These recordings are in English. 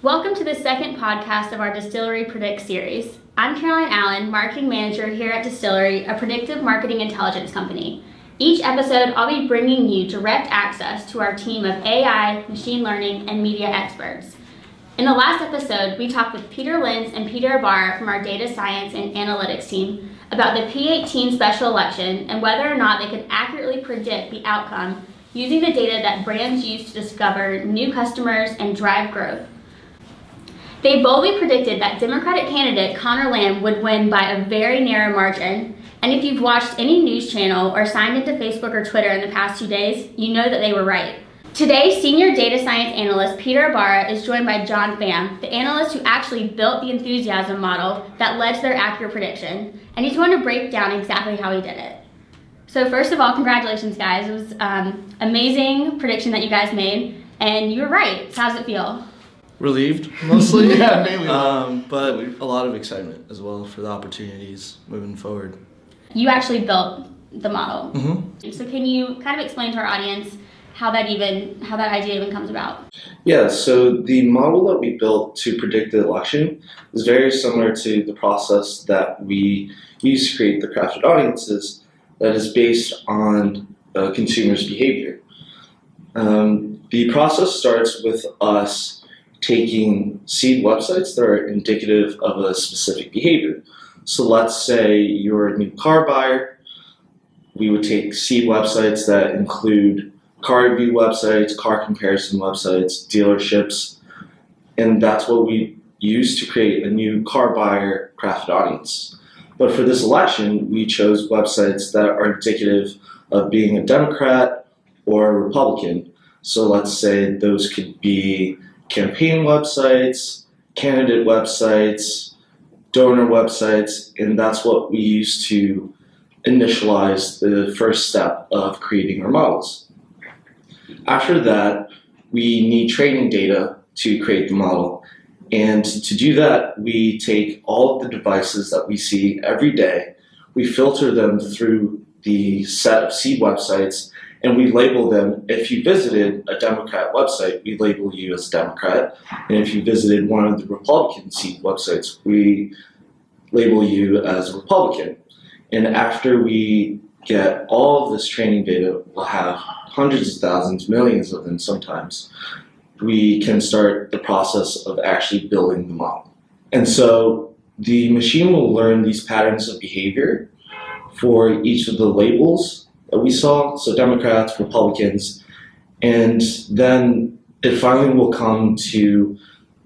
Welcome to the second podcast of our Dstillery Predict series. I'm Caroline Allen, Marketing Manager here at Dstillery, a predictive marketing intelligence company. Each episode, I'll be bringing you direct access to our team of AI, machine learning, and media experts. In the last episode, we talked with Peter Lenz and Peter Ibarra from our data science and analytics team about the P18 special election and whether or not they could accurately predict the outcome using the data that brands use to discover new customers and drive growth. They boldly predicted that Democratic candidate Conor Lamb would win by a very narrow margin. And if you've watched any news channel or signed into Facebook or Twitter in the past two days, you know that they were right. Today, senior data science analyst Peter Ibarra is joined by John Pham, the analyst who actually built the enthusiasm model that led to their accurate prediction. And he's going to break down exactly how he did it. So first of all, congratulations, guys. It was um, amazing prediction that you guys made, and you were right. So how does it feel? Relieved mostly. Yeah, mainly. Um, but a lot of excitement as well for the opportunities moving forward. You actually built the model. Mm-hmm. So can you kind of explain to our audience how that even how that idea even comes about? Yeah, so the model that we built to predict the election is very similar to the process that we use to create the crafted audiences that is based on uh, consumers' behavior. Um, the process starts with us taking seed websites that are indicative of a specific behavior. So let's say you're a new car buyer. We would take seed websites that include car review websites, car comparison websites, dealerships, and that's what we use to create a new car buyer crafted audience. But for this election, we chose websites that are indicative of being a Democrat or a Republican. So let's say those could be campaign websites, candidate websites, donor websites, and that's what we use to initialize the first step of creating our models. After that, we need training data to create the model. And to do that, we take all of the devices that we see every day, we filter them through the set of seed websites, and we label them. If you visited a Democrat website, we label you as Democrat. And if you visited one of the Republican seed websites, we label you as Republican. And after we get all of this training data, we'll have hundreds of thousands, millions of them sometimes. We can start the process of actually building the model. And so the machine will learn these patterns of behavior for each of the labels we saw, so Democrats, Republicans, and then it finally will come to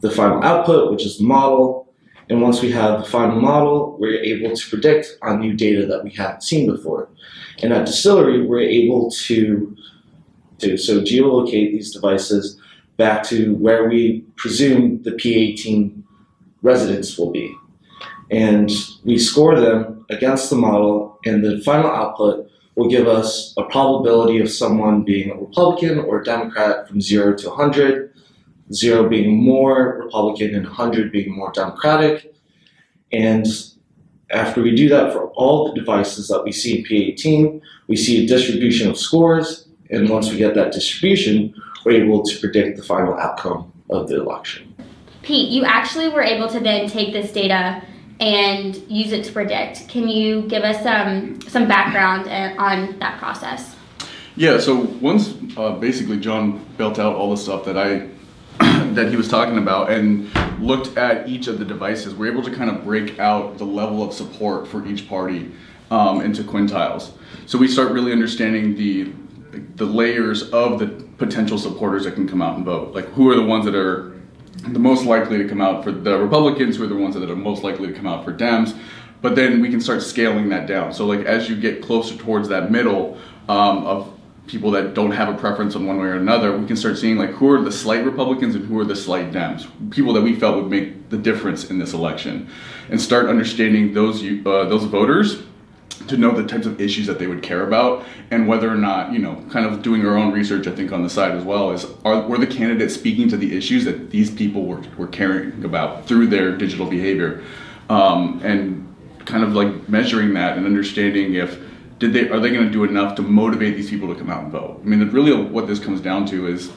the final output, which is the model. And once we have the final model, we're able to predict on new data that we haven't seen before. And at Dstillery, we're able to, to so geolocate these devices back to where we presume the P18 residents will be. And we score them against the model, and the final output will give us a probability of someone being a Republican or a Democrat from 0 to 100, 0 being more Republican and 100 being more Democratic. And after we do that for all the devices that we see in P18, we see a distribution of scores, and once we get that distribution, we're able to predict the final outcome of the election. Pete, you actually were able to then take this data and use it to predict. Can you give us some some background uh, on that process? Yeah, so once uh, basically John built out all the stuff that I that he was talking about and looked at each of the devices, we're able to kind of break out the level of support for each party um, into quintiles. So we start really understanding the the layers of the potential supporters that can come out and vote. Like who are the ones that are the most likely to come out for the Republicans, who are the ones that are most likely to come out for Dems. But then we can start scaling that down. So like as you get closer towards that middle um, of people that don't have a preference on one way or another, we can start seeing like who are the slight Republicans and who are the slight Dems, people that we felt would make the difference in this election, and start understanding those uh, those voters to know the types of issues that they would care about and whether or not you know kind of doing our own research i think on the side as well is are were the candidates speaking to the issues that these people were, were caring about through their digital behavior um, and kind of like measuring that and understanding if did they are they going to do enough to motivate these people to come out and vote i mean really what this comes down to is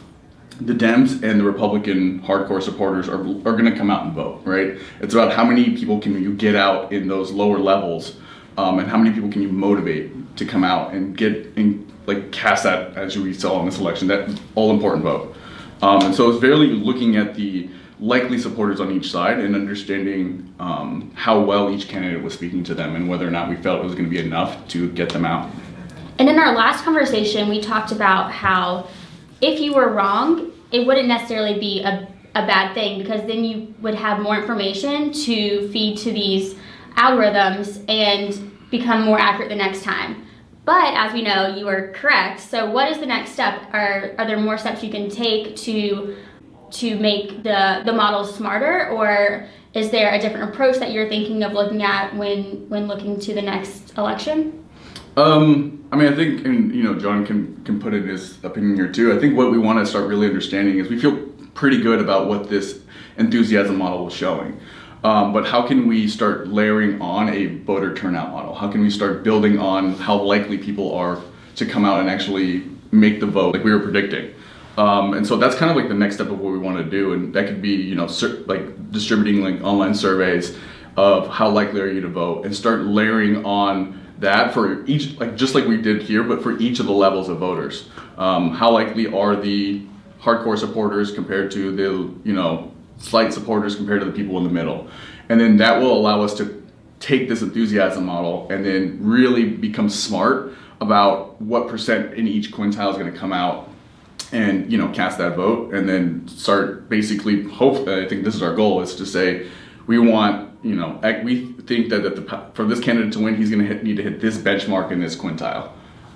the Dems and the Republican hardcore supporters are, are going to come out and vote, right? It's about how many people can you get out in those lower levels, um, and how many people can you motivate to come out and get and like cast that as we saw in this election, that all important vote. Um, and so it's very looking at the likely supporters on each side and understanding um, how well each candidate was speaking to them and whether or not we felt it was going to be enough to get them out. And in our last conversation, we talked about how if you were wrong, it wouldn't necessarily be a, a bad thing because then you would have more information to feed to these algorithms and become more accurate the next time. But as we know, you are correct. So what is the next step? Are, are there more steps you can take to to make the, the model smarter or is there a different approach that you're thinking of looking at when when looking to the next election? Um, I mean, I think, and you know, John can can put in his opinion here too. I think what we want to start really understanding is we feel pretty good about what this enthusiasm model was showing. Um, but how can we start layering on a voter turnout model? How can we start building on how likely people are to come out and actually make the vote, like we were predicting? Um, and so that's kind of like the next step of what we want to do, and that could be, you know, sur- like distributing like online surveys of how likely are you to vote, and start layering on that for each, like just like we did here, but for each of the levels of voters. Um, how likely are the hardcore supporters compared to the, you know, slight supporters compared to the people in the middle. And then that will allow us to take this enthusiasm model and then really become smart about what percent in each quintile is going to come out and you know cast that vote and then start basically hope i think this is our goal is to say we want you know we think that, that the, for this candidate to win he's going to need to hit this benchmark in this quintile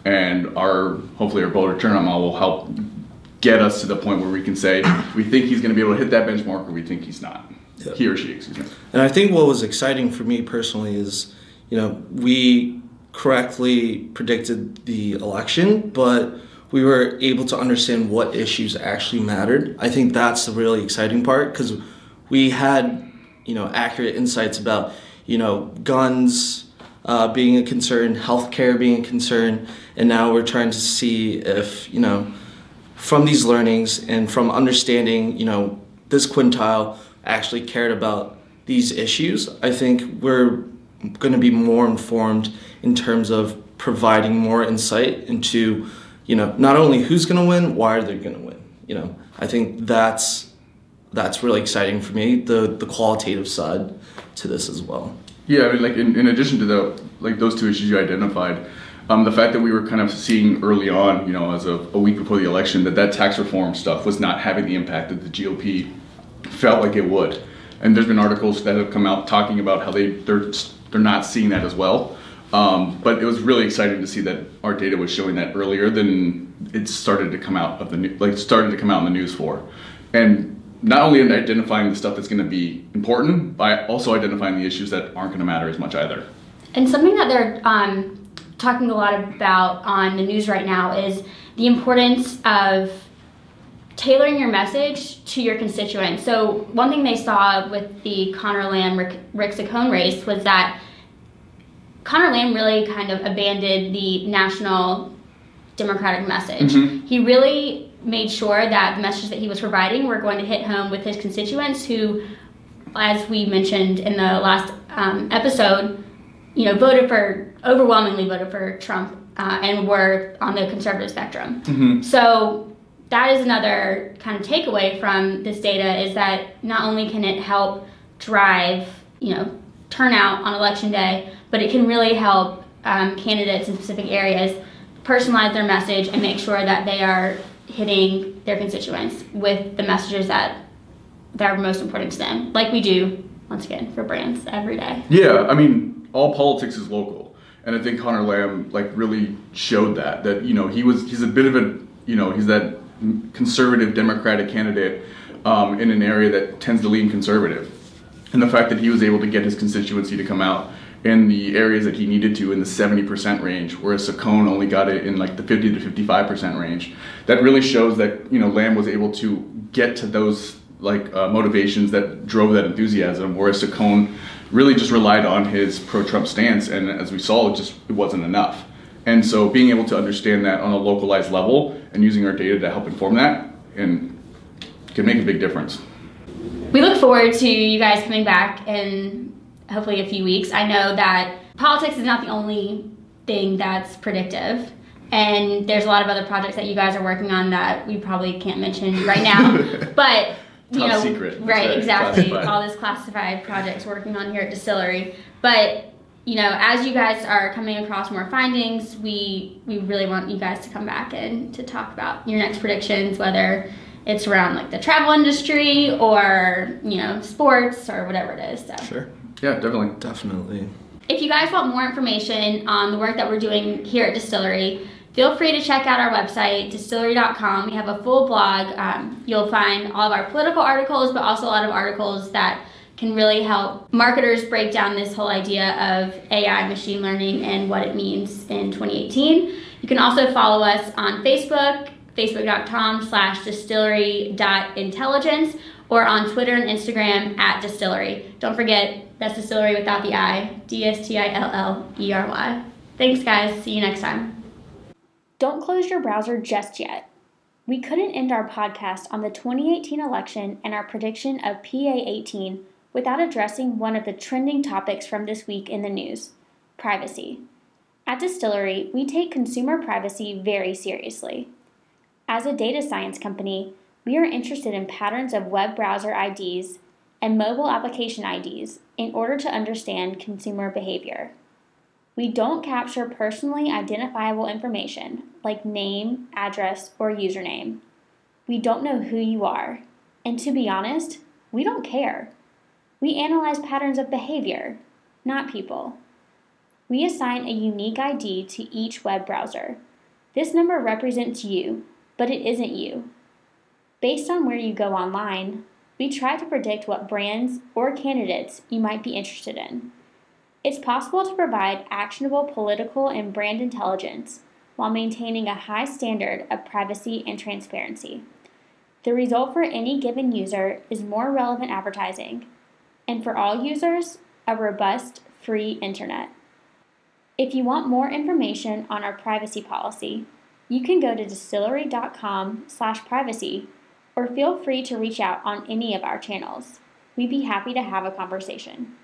and our hopefully our voter turnout model will help get us to the point where we can say we think he's going to be able to hit that benchmark or we think he's not. Yeah. He or she, excuse me. And I think what was exciting for me personally is, you know, we correctly predicted the election, but we were able to understand what issues actually mattered. I think that's the really exciting part because we had, you know, accurate insights about, you know, guns uh, being a concern, healthcare being a concern, and now we're trying to see if, you know, from these learnings and from understanding, you know, this quintile actually cared about these issues, I think we're going to be more informed in terms of providing more insight into, you know, not only who's going to win, why are they going to win. You know, I think that's that's really exciting for me. The the qualitative side to this as well. Yeah, I mean, like in, in addition to the like those two issues you identified, um, the fact that we were kind of seeing early on, you know, as of a week before the election, that that tax reform stuff was not having the impact that the GOP felt like it would. And there's been articles that have come out talking about how they they're they're not seeing that as well. Um, but it was really exciting to see that our data was showing that earlier than it started to come out of the like started to come out in the news for, and not only in identifying the stuff that's going to be important, but also identifying the issues that aren't going to matter as much either. And something that they're um, talking a lot about on the news right now is the importance of tailoring your message to your constituents. So one thing they saw with the Conor Lamb Rick, Rick Saccone race was that Conor Lamb really kind of abandoned the national democratic message. Mm-hmm. He really made sure that the message that he was providing were going to hit home with his constituents who, as we mentioned in the last um, episode, you know, voted for overwhelmingly voted for Trump uh, and were on the conservative spectrum. Mm-hmm. So that is another kind of takeaway from this data is that not only can it help drive, you know, turnout on election day, but it can really help um, candidates in specific areas personalize their message and make sure that they are hitting their constituents with the messages that that are most important to them, like we do once again for brands every day. Yeah, I mean, all politics is local and I think Conor Lamb like really showed that that you know he was he's a bit of a you know he's that conservative Democratic candidate um, in an area that tends to lean conservative, and the fact that he was able to get his constituency to come out in the areas that he needed to in the 70% range, whereas Saccone only got it in like the 50 to 55% range. That really shows that you know Lamb was able to get to those like uh, motivations that drove that enthusiasm, whereas Saccone really just relied on his pro-Trump stance, and as we saw, it just it wasn't enough. And so, being able to understand that on a localized level and using our data to help inform that, and can make a big difference. We look forward to you guys coming back in hopefully a few weeks. I know that politics is not the only thing that's predictive. And there's a lot of other projects that you guys are working on that we probably can't mention right now. but you Top know, secret. Right, right, exactly. classified. All this classified projects working on here at Dstillery. But you know, as you guys are coming across more findings, we we really want you guys to come back and to talk about your next predictions, whether it's around like the travel industry or you know sports or whatever it is. So. Sure. Yeah, definitely. Definitely. If you guys want more information on the work that we're doing here at Dstillery, feel free to check out our website, dstillery.com. We have a full blog. Um, you'll find all of our political articles, but also a lot of articles that can really help marketers break down this whole idea of AI, machine learning, and what it means in 2018. You can also follow us on Facebook, facebook.com slash dstillery.intelligence, or on Twitter and Instagram at dstillery. Don't forget, that's distillery without the I, D S T I L L E R Y. Thanks, guys. See you next time. Don't close your browser just yet. We couldn't end our podcast on the 2018 election and our prediction of PA 18 without addressing one of the trending topics from this week in the news privacy. At Dstillery, we take consumer privacy very seriously. As a data science company, we are interested in patterns of web browser IDs and mobile application IDs in order to understand consumer behavior. We don't capture personally identifiable information like name, address, or username. We don't know who you are. And to be honest, we don't care. We analyze patterns of behavior, not people. We assign a unique ID to each web browser. This number represents you, but it isn't you. Based on where you go online, we try to predict what brands or candidates you might be interested in. It's possible to provide actionable political and brand intelligence while maintaining a high standard of privacy and transparency. The result for any given user is more relevant advertising, and for all users, a robust, free internet. If you want more information on our privacy policy, you can go to dstillery.com/privacy or feel free to reach out on any of our channels. We'd be happy to have a conversation.